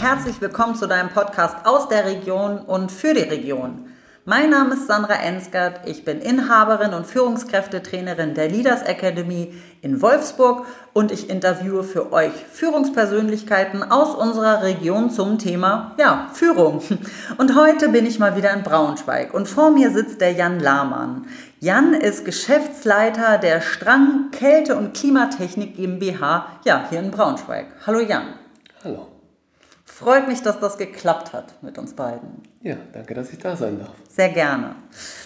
herzlich willkommen zu deinem Podcast aus der Region und für die Region. Mein Name ist Sandra Ensgert, ich bin Inhaberin und Führungskräftetrainerin der Leaders Academy in Wolfsburg und ich interviewe für euch Führungspersönlichkeiten aus unserer Region zum Thema ja, Führung. Und heute bin ich mal wieder in Braunschweig und vor mir sitzt der Jan Lahmann. Jan ist Geschäftsleiter der Strang Kälte- und Klimatechnik GmbH, ja, hier in Braunschweig. Hallo Jan. Freut mich, dass das geklappt hat mit uns beiden. Ja, danke, dass ich da sein darf. Sehr gerne.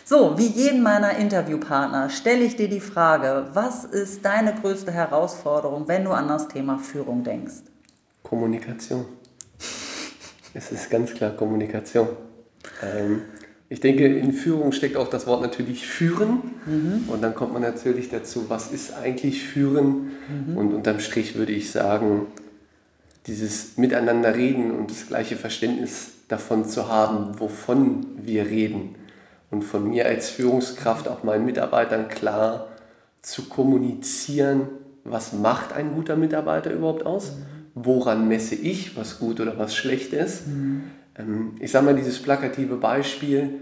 So, wie jeden meiner Interviewpartner stelle ich dir die Frage, was ist deine größte Herausforderung, wenn du an das Thema Führung denkst? Kommunikation. es ist ganz klar Kommunikation. Ähm, ich denke, in Führung steckt auch das Wort natürlich führen. Mhm. Und dann kommt man natürlich dazu, was ist eigentlich führen? Mhm. Und unterm Strich würde ich sagen, dieses Miteinander reden und das gleiche Verständnis davon zu haben, wovon wir reden. Und von mir als Führungskraft auch meinen Mitarbeitern klar zu kommunizieren, was macht ein guter Mitarbeiter überhaupt aus? Woran messe ich, was gut oder was schlecht ist? Mhm. ich sage mal dieses plakative Beispiel.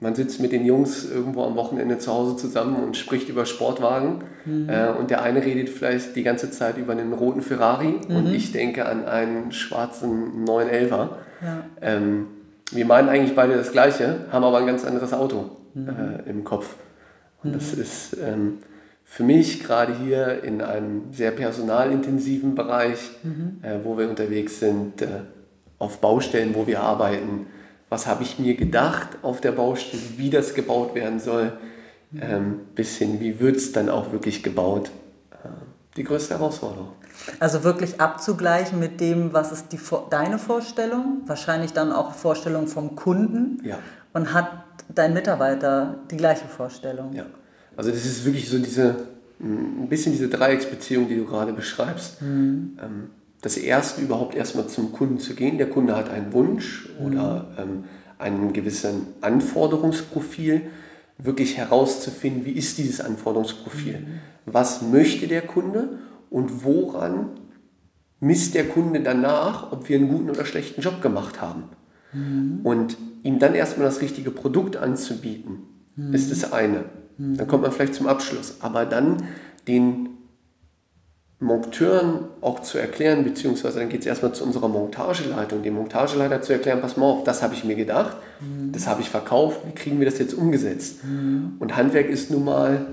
Man sitzt mit den Jungs irgendwo am Wochenende zu Hause zusammen und spricht über Sportwagen. Mhm. Äh, und der eine redet vielleicht die ganze Zeit über einen roten Ferrari mhm. und ich denke an einen schwarzen 911er. Ja. Ähm, wir meinen eigentlich beide das Gleiche, haben aber ein ganz anderes Auto mhm. äh, im Kopf. Und das mhm. ist ähm, für mich gerade hier in einem sehr personalintensiven Bereich, mhm. äh, wo wir unterwegs sind, äh, auf Baustellen, wo wir arbeiten, was habe ich mir gedacht auf der Baustelle, wie das gebaut werden soll, ähm, bis hin, wie wird es dann auch wirklich gebaut. Äh, die größte Herausforderung. Also wirklich abzugleichen mit dem, was ist die, deine Vorstellung, wahrscheinlich dann auch Vorstellung vom Kunden. Ja. Und hat dein Mitarbeiter die gleiche Vorstellung? Ja. Also das ist wirklich so diese, ein bisschen diese Dreiecksbeziehung, die du gerade beschreibst. Mhm. Ähm, das erste überhaupt erstmal zum Kunden zu gehen. Der Kunde hat einen Wunsch oder mhm. ähm, einen gewissen Anforderungsprofil, wirklich herauszufinden, wie ist dieses Anforderungsprofil? Mhm. Was möchte der Kunde und woran misst der Kunde danach, ob wir einen guten oder schlechten Job gemacht haben? Mhm. Und ihm dann erstmal das richtige Produkt anzubieten, mhm. ist das eine. Mhm. Dann kommt man vielleicht zum Abschluss. Aber dann den Monteuren auch zu erklären, beziehungsweise dann geht es erstmal zu unserer Montageleitung, dem Montageleiter zu erklären, pass mal auf, das habe ich mir gedacht, mhm. das habe ich verkauft, wie kriegen wir das jetzt umgesetzt? Mhm. Und Handwerk ist nun mal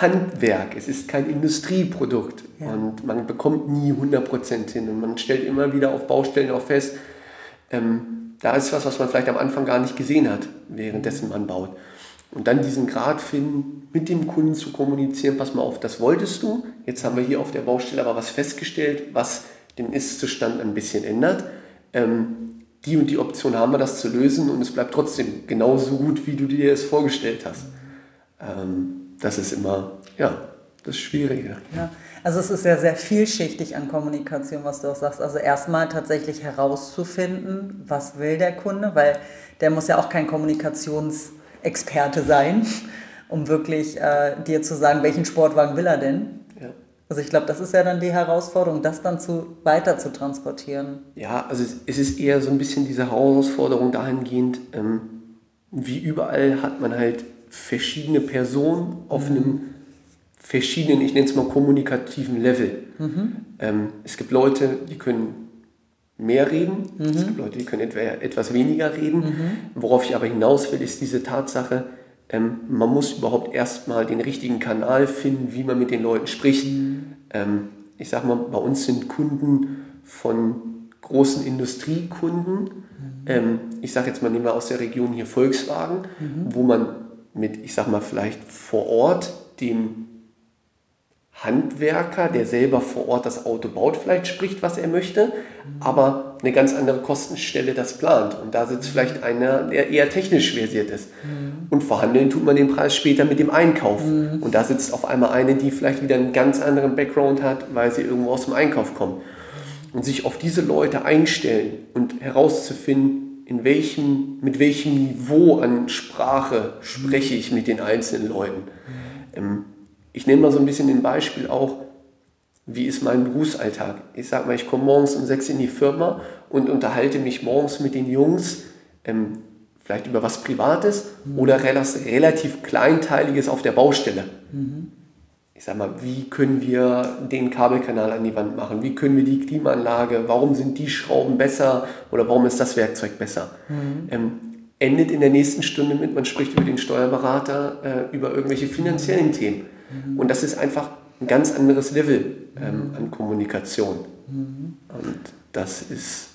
Handwerk, es ist kein Industrieprodukt ja. und man bekommt nie 100% hin und man stellt immer wieder auf Baustellen auch fest, ähm, da ist was, was man vielleicht am Anfang gar nicht gesehen hat, währenddessen man baut. Und dann diesen Grad finden, mit dem Kunden zu kommunizieren, pass mal auf, das wolltest du, jetzt haben wir hier auf der Baustelle aber was festgestellt, was den Ist-Zustand ein bisschen ändert. Ähm, die und die Option haben wir, das zu lösen und es bleibt trotzdem genauso gut, wie du dir es vorgestellt hast. Ähm, das ist immer, ja, das Schwierige. Ja, also es ist ja sehr vielschichtig an Kommunikation, was du auch sagst. Also erstmal tatsächlich herauszufinden, was will der Kunde, weil der muss ja auch kein Kommunikations- Experte sein, um wirklich äh, dir zu sagen, welchen Sportwagen will er denn? Ja. Also ich glaube, das ist ja dann die Herausforderung, das dann zu, weiter zu transportieren. Ja, also es ist eher so ein bisschen diese Herausforderung dahingehend, ähm, wie überall hat man halt verschiedene Personen auf mhm. einem verschiedenen, ich nenne es mal kommunikativen Level. Mhm. Ähm, es gibt Leute, die können mehr reden. Mhm. Es gibt Leute, die können etwas weniger reden. Mhm. Worauf ich aber hinaus will, ist diese Tatsache, ähm, man muss überhaupt erstmal den richtigen Kanal finden, wie man mit den Leuten spricht. Mhm. Ähm, ich sage mal, bei uns sind Kunden von großen Industriekunden. Mhm. Ähm, ich sage jetzt mal, nehmen wir aus der Region hier Volkswagen, mhm. wo man mit, ich sage mal, vielleicht vor Ort dem Handwerker, der selber vor Ort das Auto baut, vielleicht spricht, was er möchte, aber eine ganz andere Kostenstelle das plant. Und da sitzt vielleicht einer, der eher technisch versiert ist. Mhm. Und verhandeln tut man den Preis später mit dem Einkauf. Mhm. Und da sitzt auf einmal eine, die vielleicht wieder einen ganz anderen Background hat, weil sie irgendwo aus dem Einkauf kommt. Und sich auf diese Leute einstellen und herauszufinden, in welchem, mit welchem Niveau an Sprache spreche ich mit den einzelnen Leuten. Ähm, ich nehme mal so ein bisschen ein Beispiel auch, wie ist mein Berufsalltag? Ich sage mal, ich komme morgens um sechs in die Firma und unterhalte mich morgens mit den Jungs, ähm, vielleicht über was Privates mhm. oder relativ Kleinteiliges auf der Baustelle. Mhm. Ich sage mal, wie können wir den Kabelkanal an die Wand machen? Wie können wir die Klimaanlage? Warum sind die Schrauben besser oder warum ist das Werkzeug besser? Mhm. Ähm, endet in der nächsten Stunde mit, man spricht über den Steuerberater, äh, über irgendwelche finanziellen Themen. Mhm. Und das ist einfach ein ganz anderes Level ähm, an Kommunikation. Mhm. Und das ist,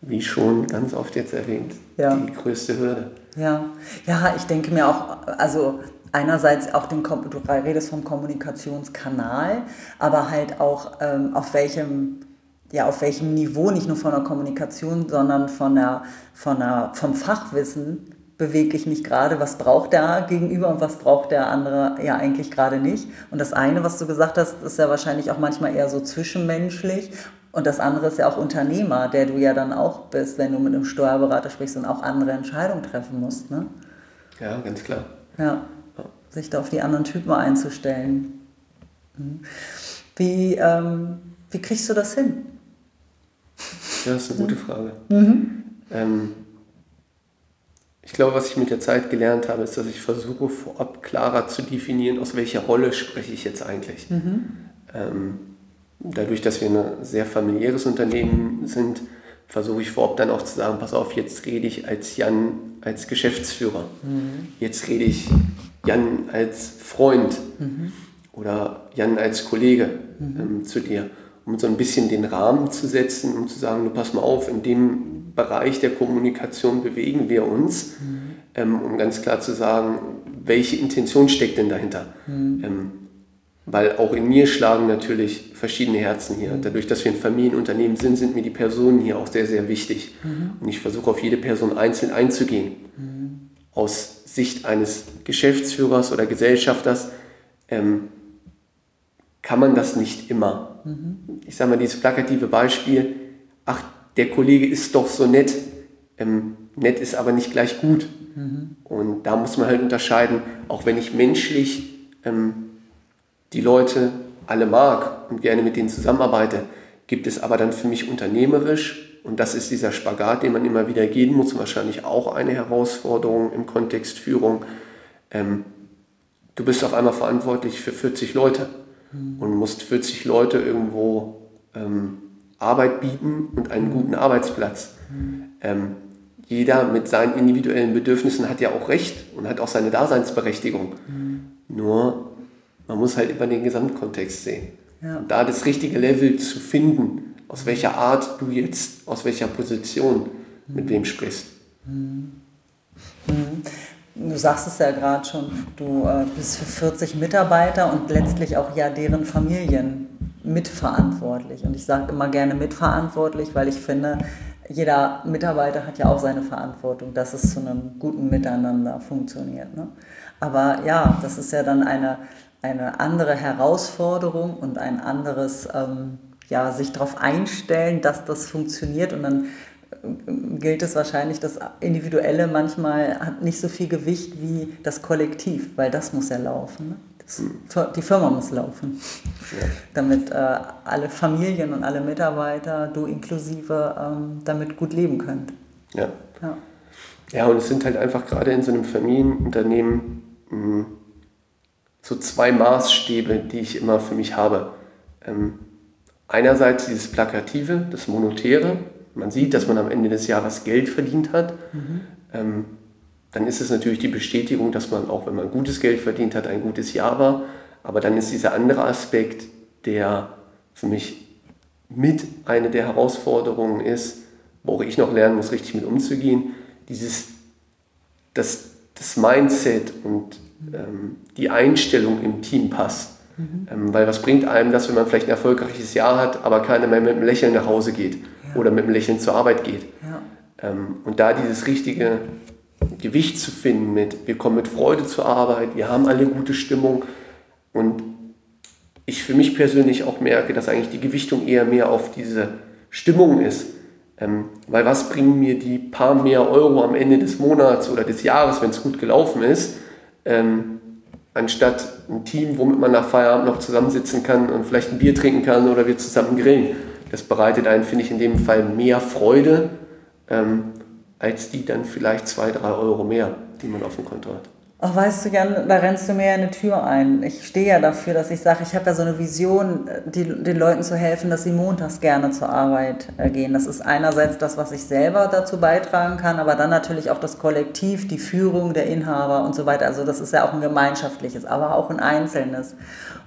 wie schon ganz oft jetzt erwähnt, ja. die größte Hürde. Ja. ja, ich denke mir auch, also einerseits auch den, du redest vom Kommunikationskanal, aber halt auch ähm, auf welchem ja, auf welchem Niveau, nicht nur von der Kommunikation, sondern von der, von der, vom Fachwissen bewege ich mich gerade, was braucht der Gegenüber und was braucht der andere ja eigentlich gerade nicht. Und das eine, was du gesagt hast, ist ja wahrscheinlich auch manchmal eher so zwischenmenschlich. Und das andere ist ja auch Unternehmer, der du ja dann auch bist, wenn du mit einem Steuerberater sprichst und auch andere Entscheidungen treffen musst. Ne? Ja, ganz klar. Ja, sich da auf die anderen Typen einzustellen. Mhm. Wie, ähm, wie kriegst du das hin? Ja, das ist eine gute Frage. Mhm. Ähm, ich glaube, was ich mit der Zeit gelernt habe, ist, dass ich versuche, vorab klarer zu definieren, aus welcher Rolle spreche ich jetzt eigentlich. Mhm. Ähm, dadurch, dass wir ein sehr familiäres Unternehmen sind, versuche ich vorab dann auch zu sagen, pass auf, jetzt rede ich als Jan als Geschäftsführer. Mhm. Jetzt rede ich Jan als Freund mhm. oder Jan als Kollege mhm. ähm, zu dir, um so ein bisschen den Rahmen zu setzen, um zu sagen, du pass mal auf, in dem Bereich der Kommunikation bewegen wir uns, mhm. ähm, um ganz klar zu sagen, welche Intention steckt denn dahinter. Mhm. Ähm, weil auch in mir schlagen natürlich verschiedene Herzen hier. Mhm. Dadurch, dass wir ein Familienunternehmen sind, sind mir die Personen hier auch sehr, sehr wichtig. Mhm. Und ich versuche auf jede Person einzeln einzugehen. Mhm. Aus Sicht eines Geschäftsführers oder Gesellschafters ähm, kann man das nicht immer. Mhm. Ich sage mal, dieses plakative Beispiel, ach, der Kollege ist doch so nett. Ähm, nett ist aber nicht gleich gut. Mhm. Und da muss man halt unterscheiden, auch wenn ich menschlich ähm, die Leute alle mag und gerne mit denen zusammenarbeite, gibt es aber dann für mich unternehmerisch, und das ist dieser Spagat, den man immer wieder gehen muss, wahrscheinlich auch eine Herausforderung im Kontext Führung. Ähm, du bist auf einmal verantwortlich für 40 Leute mhm. und musst 40 Leute irgendwo ähm, Arbeit bieten und einen guten Arbeitsplatz. Ähm, jeder mit seinen individuellen Bedürfnissen hat ja auch Recht und hat auch seine Daseinsberechtigung. Nur man muss halt immer den Gesamtkontext sehen. Ja. Und da das richtige Level zu finden, aus welcher Art du jetzt, aus welcher Position mit wem sprichst. Mhm. Du sagst es ja gerade schon, du äh, bist für 40 Mitarbeiter und letztlich auch ja deren Familien mitverantwortlich. Und ich sage immer gerne mitverantwortlich, weil ich finde, jeder Mitarbeiter hat ja auch seine Verantwortung, dass es zu einem guten Miteinander funktioniert. Ne? Aber ja, das ist ja dann eine, eine andere Herausforderung und ein anderes, ähm, ja, sich darauf einstellen, dass das funktioniert. Und dann äh, gilt es wahrscheinlich, das Individuelle manchmal hat nicht so viel Gewicht wie das Kollektiv, weil das muss ja laufen. Ne? Die Firma muss laufen, ja. damit äh, alle Familien und alle Mitarbeiter, du inklusive, ähm, damit gut leben können. Ja. ja. Ja, und es sind halt einfach gerade in so einem Familienunternehmen mh, hm, so zwei Maßstäbe, die ich immer für mich habe. Ähm, einerseits dieses Plakative, das Monetäre. Man sieht, dass man am Ende des Jahres Geld verdient hat. Mhm. Ähm, dann ist es natürlich die Bestätigung, dass man auch, wenn man gutes Geld verdient hat, ein gutes Jahr war. Aber dann ist dieser andere Aspekt, der für mich mit eine der Herausforderungen ist, wo ich noch lernen muss, richtig mit umzugehen, dieses, das, das Mindset und ähm, die Einstellung im Team passt. Mhm. Ähm, weil was bringt einem das, wenn man vielleicht ein erfolgreiches Jahr hat, aber keiner mehr mit einem Lächeln nach Hause geht ja. oder mit einem Lächeln zur Arbeit geht. Ja. Ähm, und da dieses richtige Gewicht zu finden mit, wir kommen mit Freude zur Arbeit, wir haben alle gute Stimmung und ich für mich persönlich auch merke, dass eigentlich die Gewichtung eher mehr auf diese Stimmung ist. Ähm, weil was bringen mir die paar mehr Euro am Ende des Monats oder des Jahres, wenn es gut gelaufen ist, ähm, anstatt ein Team, womit man nach Feierabend noch zusammensitzen kann und vielleicht ein Bier trinken kann oder wir zusammen grillen. Das bereitet einen, finde ich, in dem Fall mehr Freude, ähm, als die dann vielleicht zwei, drei Euro mehr, die man auf dem Konto hat. Ach, weißt du, Jan, da rennst du mir ja eine Tür ein. Ich stehe ja dafür, dass ich sage, ich habe ja so eine Vision, die, den Leuten zu helfen, dass sie montags gerne zur Arbeit äh, gehen. Das ist einerseits das, was ich selber dazu beitragen kann, aber dann natürlich auch das Kollektiv, die Führung der Inhaber und so weiter. Also das ist ja auch ein gemeinschaftliches, aber auch ein einzelnes.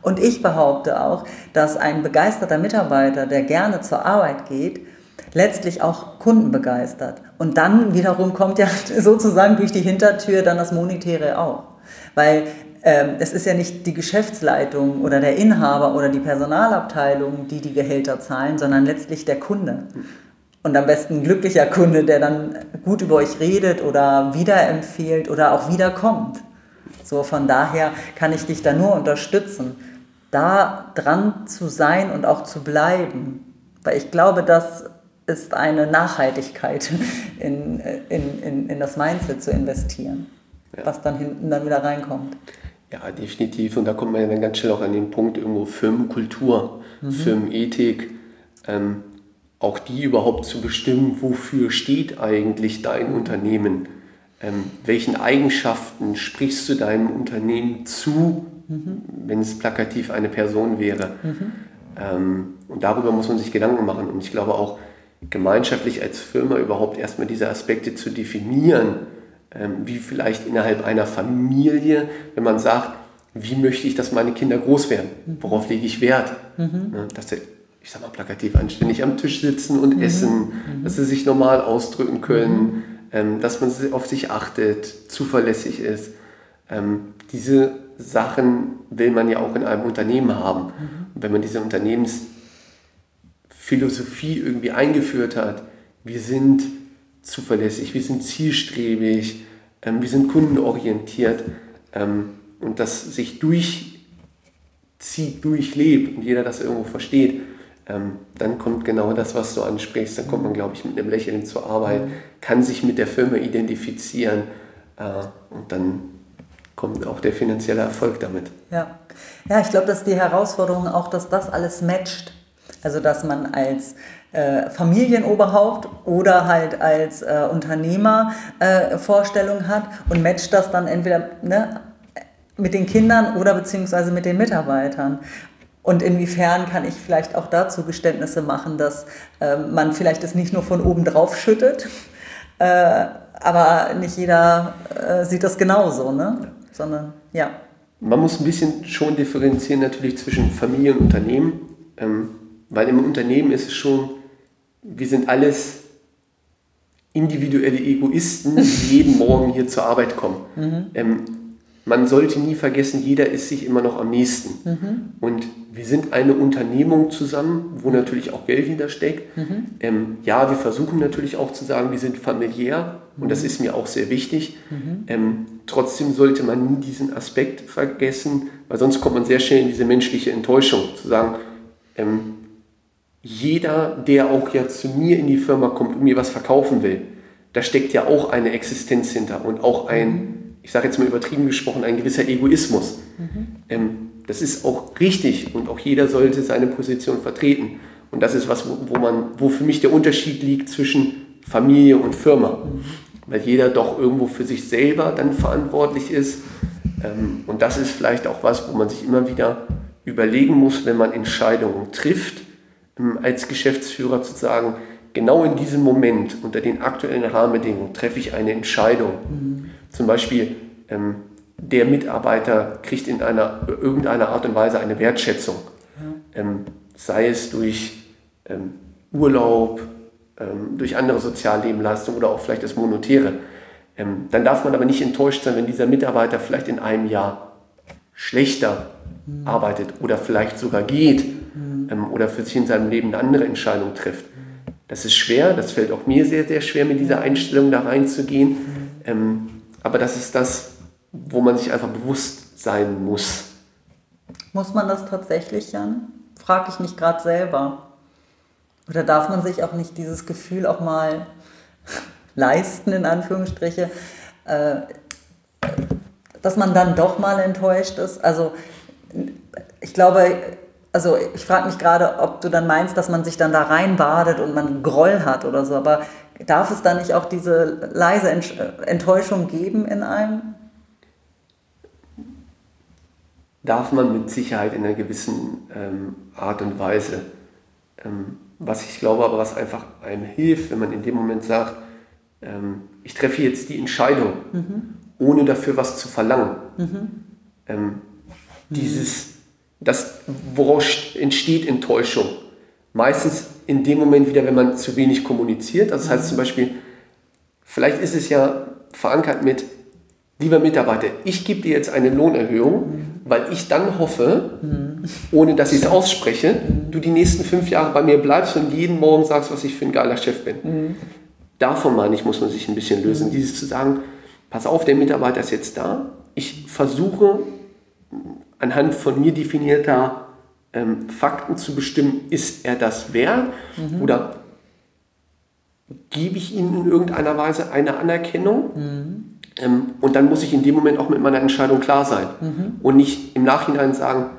Und ich behaupte auch, dass ein begeisterter Mitarbeiter, der gerne zur Arbeit geht, letztlich auch Kunden begeistert. Und dann wiederum kommt ja sozusagen durch die Hintertür dann das Monetäre auch. Weil ähm, es ist ja nicht die Geschäftsleitung oder der Inhaber oder die Personalabteilung, die die Gehälter zahlen, sondern letztlich der Kunde. Und am besten ein glücklicher Kunde, der dann gut über euch redet oder wiederempfiehlt oder auch wiederkommt. So von daher kann ich dich da nur unterstützen, da dran zu sein und auch zu bleiben. Weil ich glaube, dass ist eine Nachhaltigkeit in, in, in, in das Mindset zu investieren, ja. was dann hinten dann wieder reinkommt. Ja, definitiv. Und da kommt man ja dann ganz schnell auch an den Punkt irgendwo Firmenkultur, mhm. Firmenethik, ähm, auch die überhaupt zu bestimmen, wofür steht eigentlich dein Unternehmen? Ähm, welchen Eigenschaften sprichst du deinem Unternehmen zu, mhm. wenn es plakativ eine Person wäre? Mhm. Ähm, und darüber muss man sich Gedanken machen. Und ich glaube auch, gemeinschaftlich als Firma überhaupt erstmal diese Aspekte zu definieren, ähm, wie vielleicht innerhalb einer Familie, wenn man sagt, wie möchte ich, dass meine Kinder groß werden? Worauf lege ich Wert? Mhm. Ne, dass sie, ich sag mal plakativ, anständig am Tisch sitzen und mhm. essen, mhm. dass sie sich normal ausdrücken können, mhm. ähm, dass man auf sich achtet, zuverlässig ist. Ähm, diese Sachen will man ja auch in einem Unternehmen haben. Mhm. Und wenn man diese Unternehmens Philosophie irgendwie eingeführt hat. Wir sind zuverlässig, wir sind zielstrebig, ähm, wir sind kundenorientiert ähm, und das sich durchzieht, durchlebt und jeder das irgendwo versteht, ähm, dann kommt genau das, was du ansprichst. Dann kommt man, glaube ich, mit einem Lächeln zur Arbeit, kann sich mit der Firma identifizieren äh, und dann kommt auch der finanzielle Erfolg damit. Ja, ja ich glaube, dass die Herausforderung auch, dass das alles matcht. Also dass man als äh, Familienoberhaupt oder halt als äh, Unternehmer äh, Vorstellung hat und matcht das dann entweder ne, mit den Kindern oder beziehungsweise mit den Mitarbeitern. Und inwiefern kann ich vielleicht auch dazu Geständnisse machen, dass äh, man vielleicht es nicht nur von oben drauf schüttet, äh, aber nicht jeder äh, sieht das genauso, ne? sondern ja. Man muss ein bisschen schon differenzieren natürlich zwischen Familie und Unternehmen. Ähm, weil im Unternehmen ist es schon, wir sind alles individuelle Egoisten, die jeden Morgen hier zur Arbeit kommen. Mhm. Ähm, man sollte nie vergessen, jeder ist sich immer noch am nächsten. Mhm. Und wir sind eine Unternehmung zusammen, wo natürlich auch Geld hintersteckt. Mhm. Ähm, ja, wir versuchen natürlich auch zu sagen, wir sind familiär und das mhm. ist mir auch sehr wichtig. Mhm. Ähm, trotzdem sollte man nie diesen Aspekt vergessen, weil sonst kommt man sehr schnell in diese menschliche Enttäuschung, zu sagen, ähm, jeder, der auch ja zu mir in die Firma kommt und mir was verkaufen will, da steckt ja auch eine Existenz hinter und auch ein, ich sage jetzt mal übertrieben gesprochen, ein gewisser Egoismus. Mhm. Ähm, das ist auch richtig und auch jeder sollte seine Position vertreten. Und das ist was, wo, wo, man, wo für mich der Unterschied liegt zwischen Familie und Firma. Mhm. Weil jeder doch irgendwo für sich selber dann verantwortlich ist. Ähm, und das ist vielleicht auch was, wo man sich immer wieder überlegen muss, wenn man Entscheidungen trifft als Geschäftsführer zu sagen, genau in diesem Moment, unter den aktuellen Rahmenbedingungen, treffe ich eine Entscheidung. Mhm. Zum Beispiel, ähm, der Mitarbeiter kriegt in einer, irgendeiner Art und Weise eine Wertschätzung. Ja. Ähm, sei es durch ähm, Urlaub, ähm, durch andere Soziallebenleistungen oder auch vielleicht das Monetäre. Ähm, dann darf man aber nicht enttäuscht sein, wenn dieser Mitarbeiter vielleicht in einem Jahr schlechter mhm. arbeitet oder vielleicht sogar geht mhm. ähm, oder für sich in seinem Leben eine andere Entscheidung trifft. Das ist schwer, das fällt auch mir sehr, sehr schwer, mit dieser Einstellung da reinzugehen. Mhm. Ähm, aber das ist das, wo man sich einfach bewusst sein muss. Muss man das tatsächlich, Jan? Frage ich mich gerade selber. Oder darf man sich auch nicht dieses Gefühl auch mal leisten, in Anführungsstriche, äh, dass man dann doch mal enttäuscht ist? Also ich glaube, also ich frage mich gerade, ob du dann meinst, dass man sich dann da reinbadet und man Groll hat oder so, aber darf es da nicht auch diese leise Enttäuschung geben in einem? Darf man mit Sicherheit in einer gewissen ähm, Art und Weise. Ähm, was ich glaube aber, was einfach einem hilft, wenn man in dem Moment sagt, ähm, ich treffe jetzt die Entscheidung, mhm. ohne dafür was zu verlangen. Mhm. Ähm, dieses, das, woraus entsteht Enttäuschung? Meistens in dem Moment wieder, wenn man zu wenig kommuniziert. Also das heißt zum Beispiel, vielleicht ist es ja verankert mit, lieber Mitarbeiter, ich gebe dir jetzt eine Lohnerhöhung, weil ich dann hoffe, ohne dass ich es ausspreche, du die nächsten fünf Jahre bei mir bleibst und jeden Morgen sagst, was ich für ein geiler Chef bin. Davon meine ich, muss man sich ein bisschen lösen. Dieses zu sagen, pass auf, der Mitarbeiter ist jetzt da. Ich versuche anhand von mir definierter ähm, Fakten zu bestimmen, ist er das wert mhm. oder gebe ich ihm in irgendeiner Weise eine Anerkennung? Mhm. Ähm, und dann muss ich in dem Moment auch mit meiner Entscheidung klar sein mhm. und nicht im Nachhinein sagen,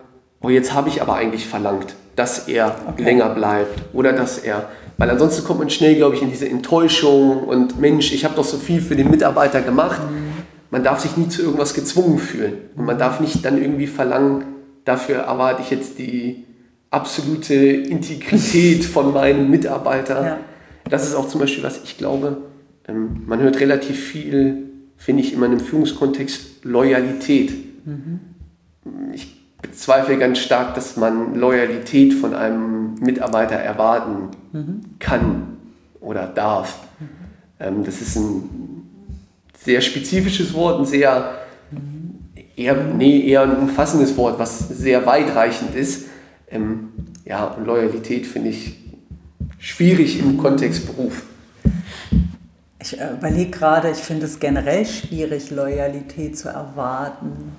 oh, jetzt habe ich aber eigentlich verlangt, dass er okay. länger bleibt oder dass er, weil ansonsten kommt man schnell, glaube ich, in diese Enttäuschung und Mensch, ich habe doch so viel für den Mitarbeiter gemacht. Mhm. Man darf sich nie zu irgendwas gezwungen fühlen und man darf nicht dann irgendwie verlangen, dafür erwarte ich jetzt die absolute Integrität von meinem Mitarbeiter. Ja. Das ist auch zum Beispiel, was ich glaube, ähm, man hört relativ viel finde ich immer in einem Führungskontext Loyalität. Mhm. Ich bezweifle ganz stark, dass man Loyalität von einem Mitarbeiter erwarten mhm. kann oder darf. Mhm. Ähm, das ist ein sehr spezifisches Wort, ein sehr, eher, nee, eher ein umfassendes Wort, was sehr weitreichend ist. Ähm, ja, und Loyalität finde ich schwierig im Kontext Beruf. Ich äh, überlege gerade, ich finde es generell schwierig, Loyalität zu erwarten.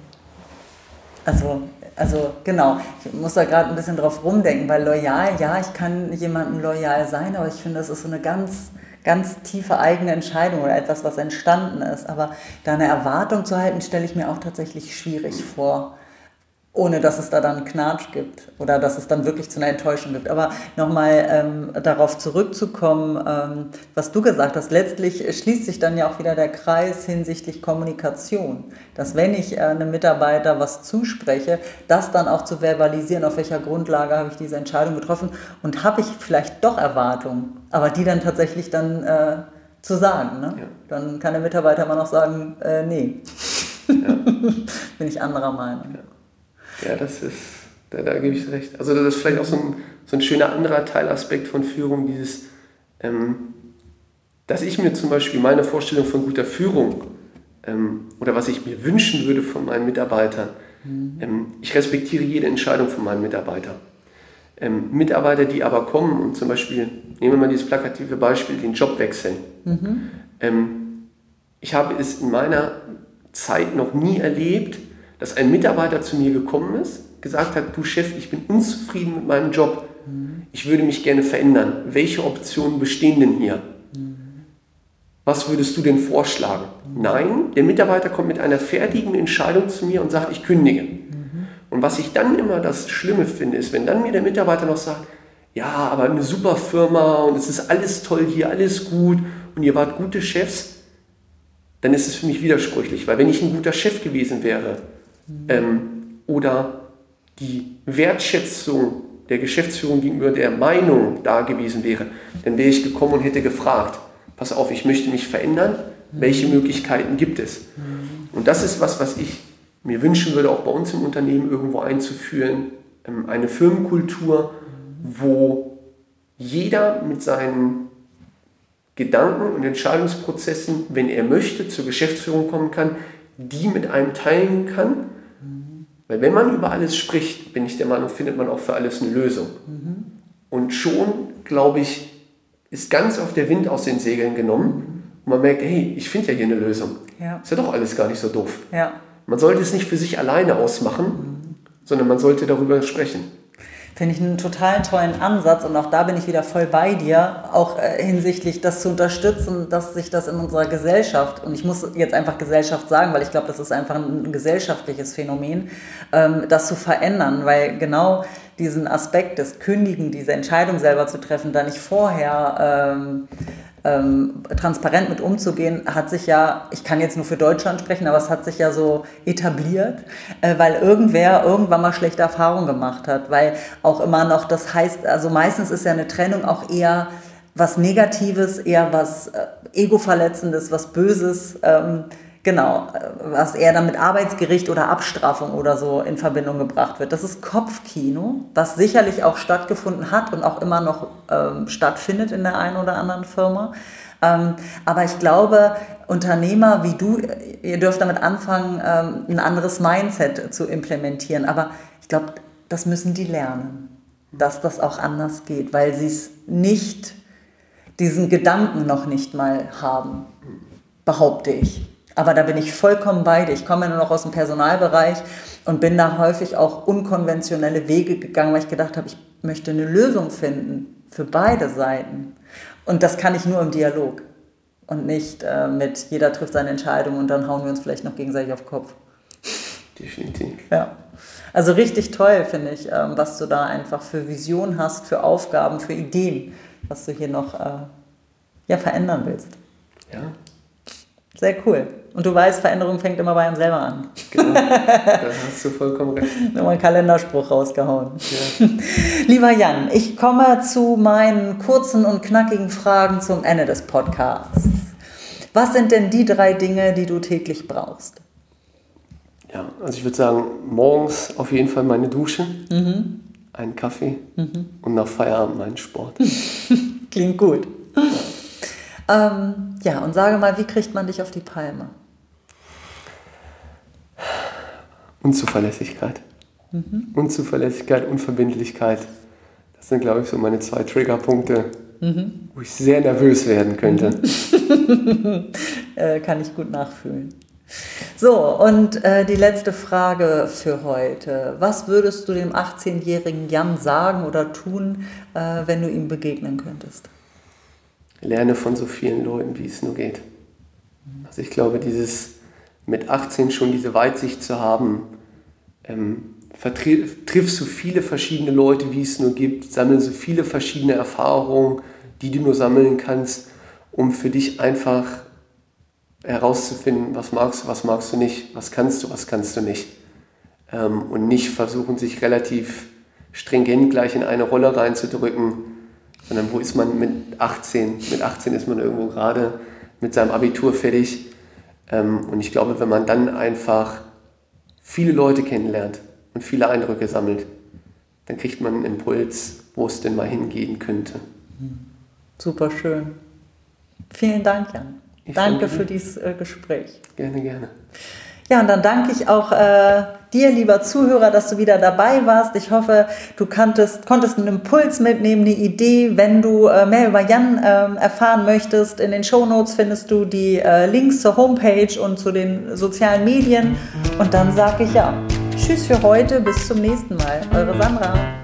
Also, also genau, ich muss da gerade ein bisschen drauf rumdenken, weil loyal, ja, ich kann jemandem loyal sein, aber ich finde, das ist so eine ganz, ganz tiefe eigene Entscheidung oder etwas, was entstanden ist. Aber da eine Erwartung zu halten, stelle ich mir auch tatsächlich schwierig vor ohne dass es da dann Knatsch gibt oder dass es dann wirklich zu einer Enttäuschung gibt. Aber nochmal ähm, darauf zurückzukommen, ähm, was du gesagt hast, letztlich schließt sich dann ja auch wieder der Kreis hinsichtlich Kommunikation. Dass wenn ich äh, einem Mitarbeiter was zuspreche, das dann auch zu verbalisieren, auf welcher Grundlage habe ich diese Entscheidung getroffen und habe ich vielleicht doch Erwartungen, aber die dann tatsächlich dann äh, zu sagen. Ne? Ja. Dann kann der Mitarbeiter immer noch sagen, äh, nee, ja. bin ich anderer Meinung. Ja. Ja, das ist, da, da gebe ich recht. Also das ist vielleicht auch so ein, so ein schöner anderer Teilaspekt von Führung, dieses, ähm, dass ich mir zum Beispiel meine Vorstellung von guter Führung ähm, oder was ich mir wünschen würde von meinen Mitarbeitern, mhm. ähm, ich respektiere jede Entscheidung von meinen Mitarbeitern. Ähm, Mitarbeiter, die aber kommen und zum Beispiel, nehmen wir mal dieses plakative Beispiel, den Job wechseln. Mhm. Ähm, ich habe es in meiner Zeit noch nie erlebt, dass ein Mitarbeiter zu mir gekommen ist, gesagt hat, du Chef, ich bin unzufrieden mit meinem Job, ich würde mich gerne verändern. Welche Optionen bestehen denn hier? Was würdest du denn vorschlagen? Nein, der Mitarbeiter kommt mit einer fertigen Entscheidung zu mir und sagt, ich kündige. Und was ich dann immer das Schlimme finde, ist, wenn dann mir der Mitarbeiter noch sagt, ja, aber eine super Firma und es ist alles toll hier, alles gut und ihr wart gute Chefs, dann ist es für mich widersprüchlich, weil wenn ich ein guter Chef gewesen wäre, ähm, oder die Wertschätzung der Geschäftsführung gegenüber der Meinung da gewesen wäre, dann wäre ich gekommen und hätte gefragt, pass auf, ich möchte mich verändern, welche Möglichkeiten gibt es? Und das ist was, was ich mir wünschen würde, auch bei uns im Unternehmen irgendwo einzuführen, ähm, eine Firmenkultur, wo jeder mit seinen Gedanken und Entscheidungsprozessen, wenn er möchte, zur Geschäftsführung kommen kann, die mit einem teilen kann weil wenn man über alles spricht, bin ich der Meinung, findet man auch für alles eine Lösung. Mhm. Und schon, glaube ich, ist ganz auf der Wind aus den Segeln genommen und man merkt, hey, ich finde ja hier eine Lösung. Ja. Ist ja doch alles gar nicht so doof. Ja. Man sollte es nicht für sich alleine ausmachen, mhm. sondern man sollte darüber sprechen. Finde ich einen total tollen Ansatz und auch da bin ich wieder voll bei dir, auch äh, hinsichtlich das zu unterstützen, dass sich das in unserer Gesellschaft, und ich muss jetzt einfach Gesellschaft sagen, weil ich glaube, das ist einfach ein gesellschaftliches Phänomen, ähm, das zu verändern, weil genau diesen Aspekt des Kündigen, diese Entscheidung selber zu treffen, da nicht vorher ähm, ähm, transparent mit umzugehen, hat sich ja, ich kann jetzt nur für Deutschland sprechen, aber es hat sich ja so etabliert, äh, weil irgendwer irgendwann mal schlechte Erfahrungen gemacht hat, weil auch immer noch, das heißt, also meistens ist ja eine Trennung auch eher was Negatives, eher was äh, Ego-Verletzendes, was Böses. Ähm, Genau, was eher dann mit Arbeitsgericht oder Abstrafung oder so in Verbindung gebracht wird. Das ist Kopfkino, was sicherlich auch stattgefunden hat und auch immer noch ähm, stattfindet in der einen oder anderen Firma. Ähm, aber ich glaube, Unternehmer wie du, ihr dürft damit anfangen, ähm, ein anderes Mindset zu implementieren. Aber ich glaube, das müssen die lernen, dass das auch anders geht, weil sie es nicht, diesen Gedanken noch nicht mal haben, behaupte ich. Aber da bin ich vollkommen bei dir. Ich komme ja nur noch aus dem Personalbereich und bin da häufig auch unkonventionelle Wege gegangen, weil ich gedacht habe, ich möchte eine Lösung finden für beide Seiten. Und das kann ich nur im Dialog und nicht äh, mit jeder trifft seine Entscheidung und dann hauen wir uns vielleicht noch gegenseitig auf den Kopf. Definitiv. Ja. Also richtig toll, finde ich, ähm, was du da einfach für Vision hast, für Aufgaben, für Ideen, was du hier noch äh, ja, verändern willst. Ja. Sehr cool. Und du weißt, Veränderung fängt immer bei einem selber an. Genau, da hast du vollkommen recht. Nochmal einen Kalenderspruch rausgehauen. Ja. Lieber Jan, ich komme zu meinen kurzen und knackigen Fragen zum Ende des Podcasts. Was sind denn die drei Dinge, die du täglich brauchst? Ja, also ich würde sagen, morgens auf jeden Fall meine Dusche, mhm. einen Kaffee mhm. und nach Feierabend meinen Sport. Klingt gut. Ähm, ja, und sage mal, wie kriegt man dich auf die Palme? Unzuverlässigkeit. Mhm. Unzuverlässigkeit, Unverbindlichkeit. Das sind, glaube ich, so meine zwei Triggerpunkte, mhm. wo ich sehr nervös werden könnte. äh, kann ich gut nachfühlen. So, und äh, die letzte Frage für heute. Was würdest du dem 18-jährigen Jan sagen oder tun, äh, wenn du ihm begegnen könntest? Lerne von so vielen Leuten, wie es nur geht. Also ich glaube, dieses mit 18 schon diese Weitsicht zu haben, ähm, triff so viele verschiedene Leute, wie es nur gibt, sammle so viele verschiedene Erfahrungen, die du nur sammeln kannst, um für dich einfach herauszufinden, was magst du, was magst du nicht, was kannst du, was kannst du nicht. Ähm, und nicht versuchen, sich relativ stringent gleich in eine Rolle reinzudrücken, sondern wo ist man mit 18? Mit 18 ist man irgendwo gerade mit seinem Abitur fertig. Ähm, und ich glaube, wenn man dann einfach viele Leute kennenlernt und viele Eindrücke sammelt, dann kriegt man einen Impuls, wo es denn mal hingehen könnte. Super schön. Vielen Dank, Jan. Ich danke für dieses äh, Gespräch. Gerne, gerne. Ja, und dann danke ich auch äh, dir, lieber Zuhörer, dass du wieder dabei warst. Ich hoffe, du kanntest, konntest einen Impuls mitnehmen, eine Idee. Wenn du äh, mehr über Jan äh, erfahren möchtest, in den Show Notes findest du die äh, Links zur Homepage und zu den sozialen Medien. Und dann sage ich ja, tschüss für heute, bis zum nächsten Mal. Eure Sandra.